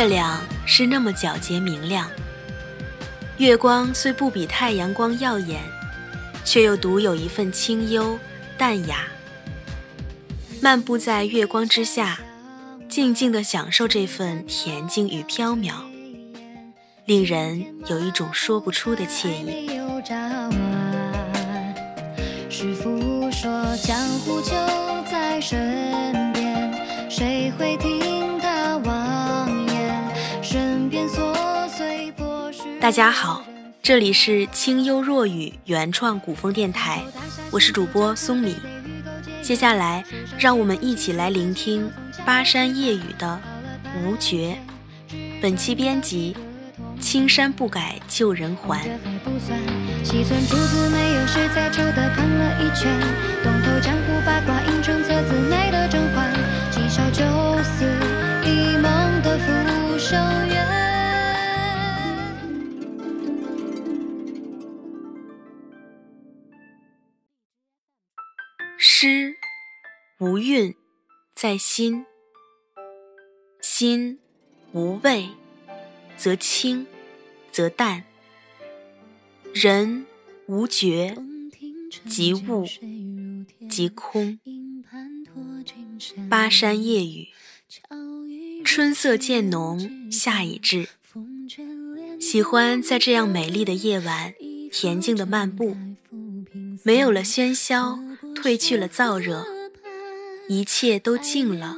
月亮是那么皎洁明亮，月光虽不比太阳光耀眼，却又独有一份清幽淡雅。漫步在月光之下，静静地享受这份恬静与飘渺，令人有一种说不出的惬意。师傅说江湖就在身边，谁会听大家好，这里是清幽若雨原创古风电台，我是主播松米。接下来，让我们一起来聆听巴山夜雨的《无绝》。本期编辑：青山不改旧人还。西村主子没有食材，抽的看了一圈，东头江湖八卦印成册子内的甄嬛，七少九死一梦的浮生缘。在心，心无味则清则淡。人无觉，即物，即空。巴山夜雨，春色渐浓，夏已至。喜欢在这样美丽的夜晚，恬静的漫步。没有了喧嚣，褪去了燥热，一切都静了，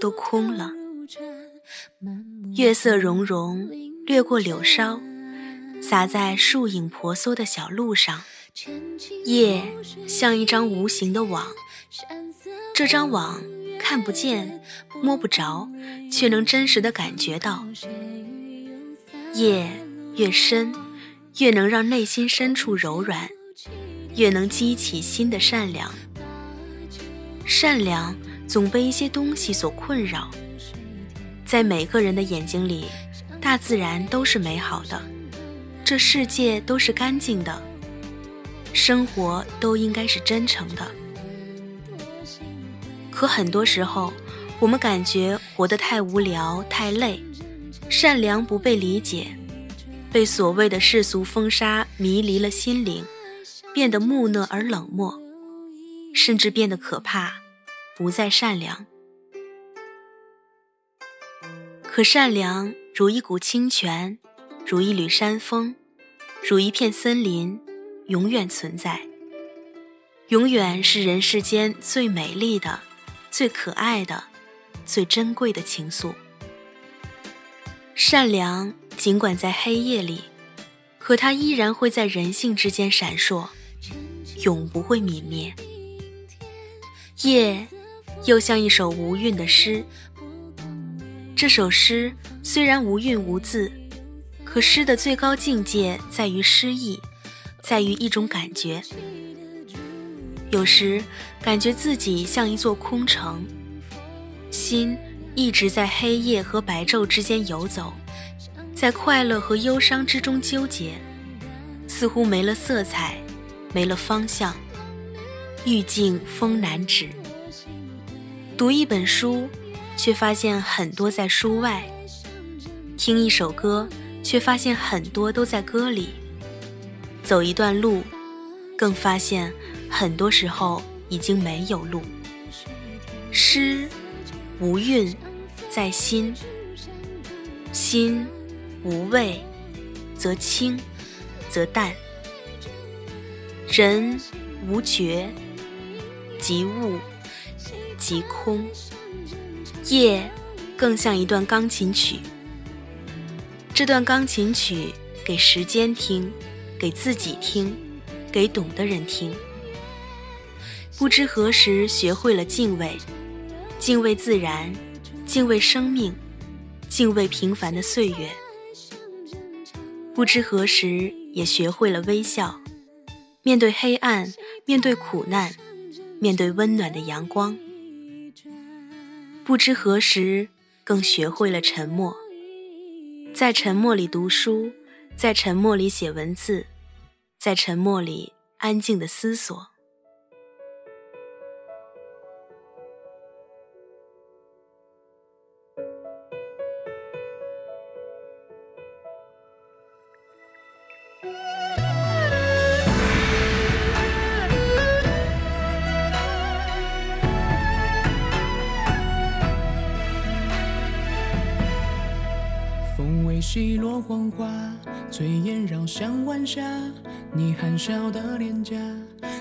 都空了。月色融融，掠过柳梢。洒在树影婆娑的小路上，夜像一张无形的网，这张网看不见、摸不着，却能真实的感觉到。夜越深，越能让内心深处柔软，越能激起心的善良。善良总被一些东西所困扰，在每个人的眼睛里，大自然都是美好的。这世界都是干净的，生活都应该是真诚的。可很多时候，我们感觉活得太无聊、太累，善良不被理解，被所谓的世俗风沙迷离了心灵，变得木讷而冷漠，甚至变得可怕，不再善良。可善良如一股清泉。如一缕山风，如一片森林，永远存在。永远是人世间最美丽的、最可爱的、最珍贵的情愫。善良尽管在黑夜里，可它依然会在人性之间闪烁，永不会泯灭。夜，又像一首无韵的诗。这首诗虽然无韵无字。可诗的最高境界在于诗意，在于一种感觉。有时感觉自己像一座空城，心一直在黑夜和白昼之间游走，在快乐和忧伤之中纠结，似乎没了色彩，没了方向，欲尽风难止。读一本书，却发现很多在书外；听一首歌。却发现很多都在歌里。走一段路，更发现很多时候已经没有路。诗无韵在心，心无味则清则淡。人无觉，即物即空。夜更像一段钢琴曲。这段钢琴曲给时间听，给自己听，给懂的人听。不知何时学会了敬畏，敬畏自然，敬畏生命，敬畏平凡的岁月。不知何时也学会了微笑，面对黑暗，面对苦难，面对温暖的阳光。不知何时更学会了沉默。在沉默里读书，在沉默里写文字，在沉默里安静的思索。笑的脸颊，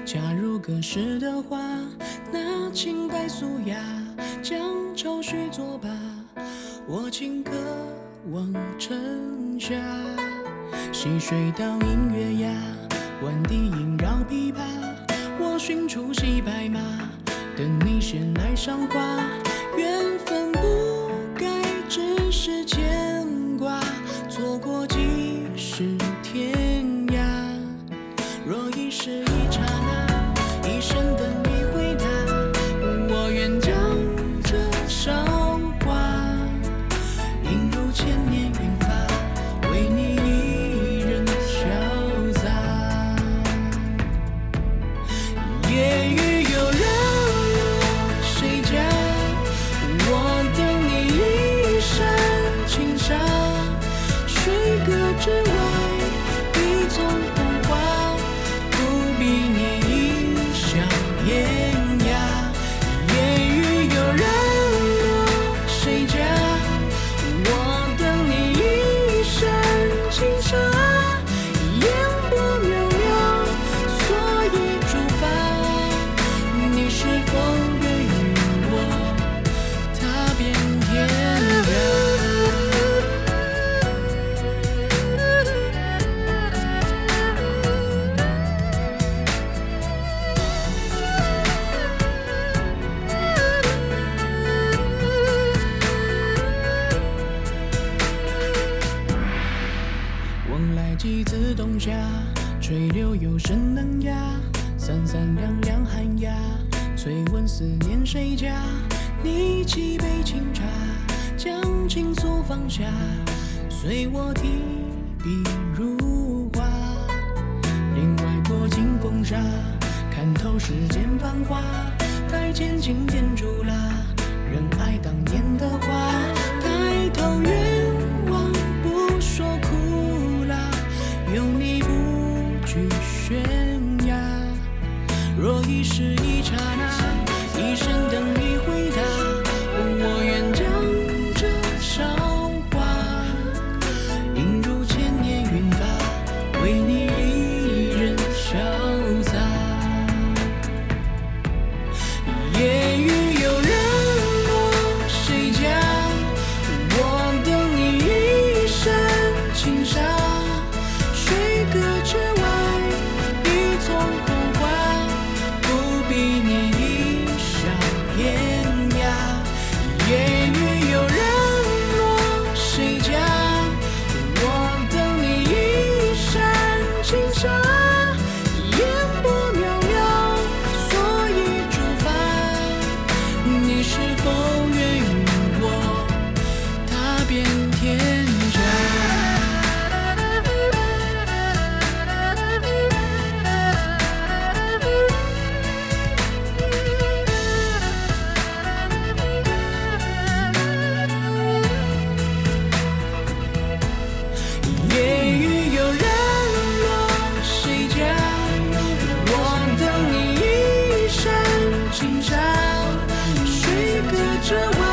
假如隔世的话，那清白素雅，将愁绪作罢。我轻歌望尘下，溪水倒映月牙，碗底萦绕琵琶。我寻出骑白马，等你衔来赏花，缘分不该只是牵。待渐渐点住了，人爱当年的话，抬头远望不说苦辣，有你不惧悬崖，若一世一。是否 true.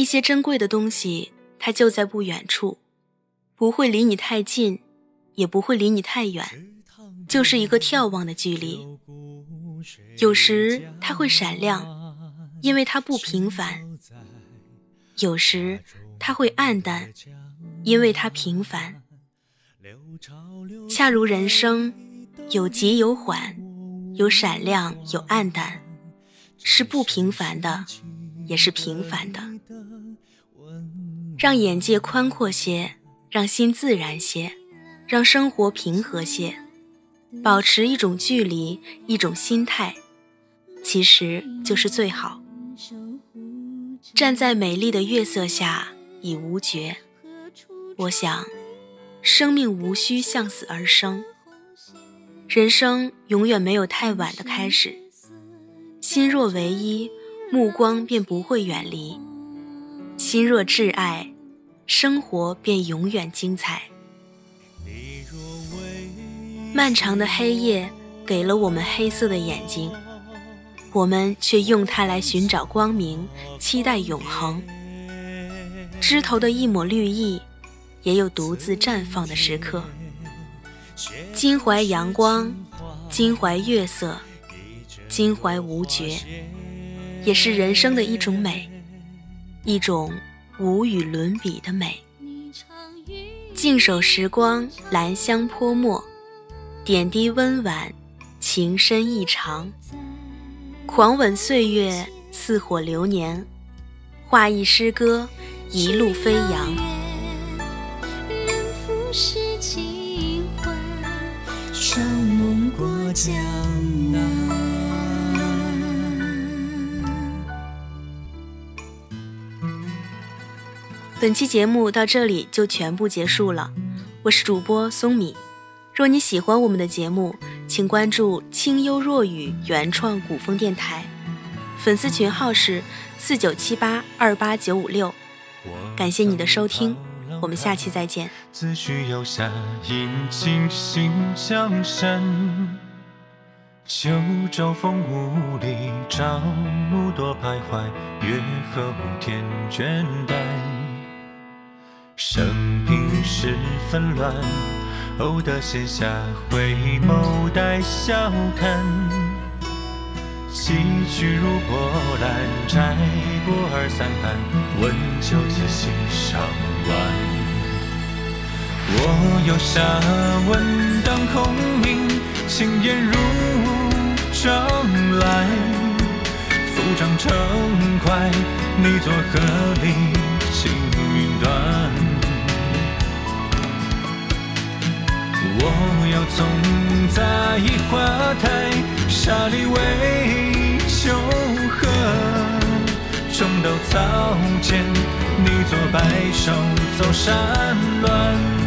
一些珍贵的东西它就在不远处不会离你太近也不会离你太远就是一个眺望的距离。有时它会闪亮因为它不平凡有时它会暗淡因为它平凡。恰如人生有急有缓有闪亮有暗淡是不平凡的也是平凡的。让眼界宽阔些，让心自然些，让生活平和些。保持一种距离，一种心态，其实就是最好。站在美丽的月色下，已无觉。我想，生命无需向死而生，人生永远没有太晚的开始。心若唯一，目光便不会远离；心若挚爱，生活便永远精彩。漫长的黑夜给了我们黑色的眼睛，我们却用它来寻找光明，期待永恒。枝头的一抹绿意，也有独自绽放的时刻。襟怀阳光，襟怀月色，襟怀无觉，也是人生的一种美，一种无与伦比的美。静守时光，兰香泼墨。点滴温婉，情深意长，狂吻岁月，似火流年，画意诗歌，一路飞扬。本期节目到这里就全部结束了，我是主播松米。若你喜欢我们的节目，请关注“清幽若雨”原创古风电台，粉丝群号是四九七八二八九五六。感谢你的收听，我们下期再见。自诩游侠，饮尽新江山。九州风无力，朝暮多徘徊，月河无天倦怠。生平十分乱。偶得闲暇，回眸待笑看。几曲如波澜，摘过二三盘，问酒仔细上晚。我有侠闻当空明，轻烟如朝来。浮掌成快，你作何理？青云端。我要纵在花台，沙砾为秋荷，重刀草间，你作白首走山峦。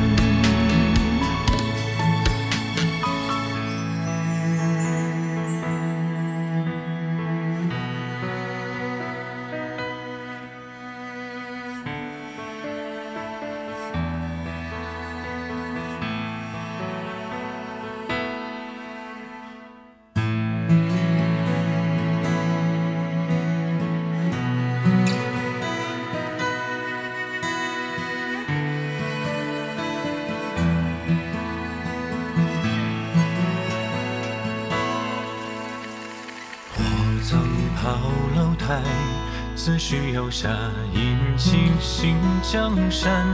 自诩游侠，饮尽新江山。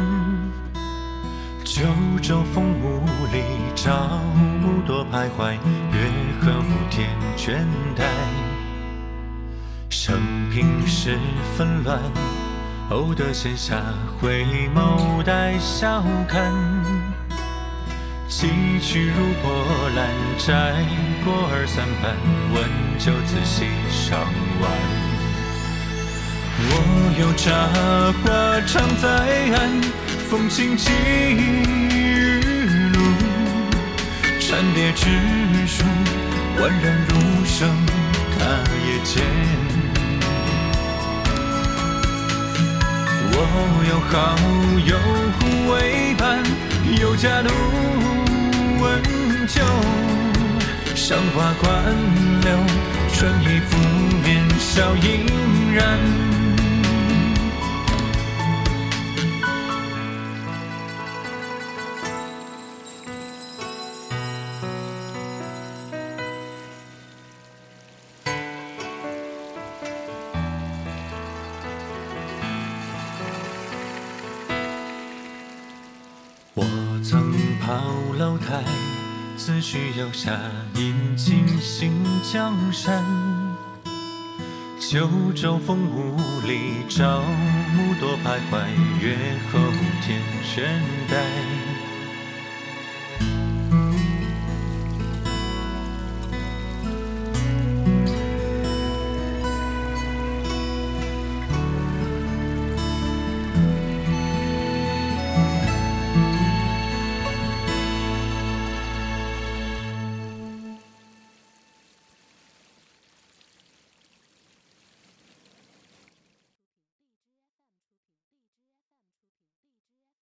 九州风物里，朝暮多徘徊，月河无天倦怠。生平事纷乱，偶得闲暇，回眸待笑看。几曲如波澜，摘过二三盘，温酒仔细上晚。我有茶花常在岸，风轻起雨露，蝉蝶之书，宛然如生他夜见。我有好友互为伴，有家路温酒，赏花观柳，春意拂面笑盈然。抛楼台，自诩游侠饮尽新江山。九州风物里，朝暮多徘徊，月后天玄代。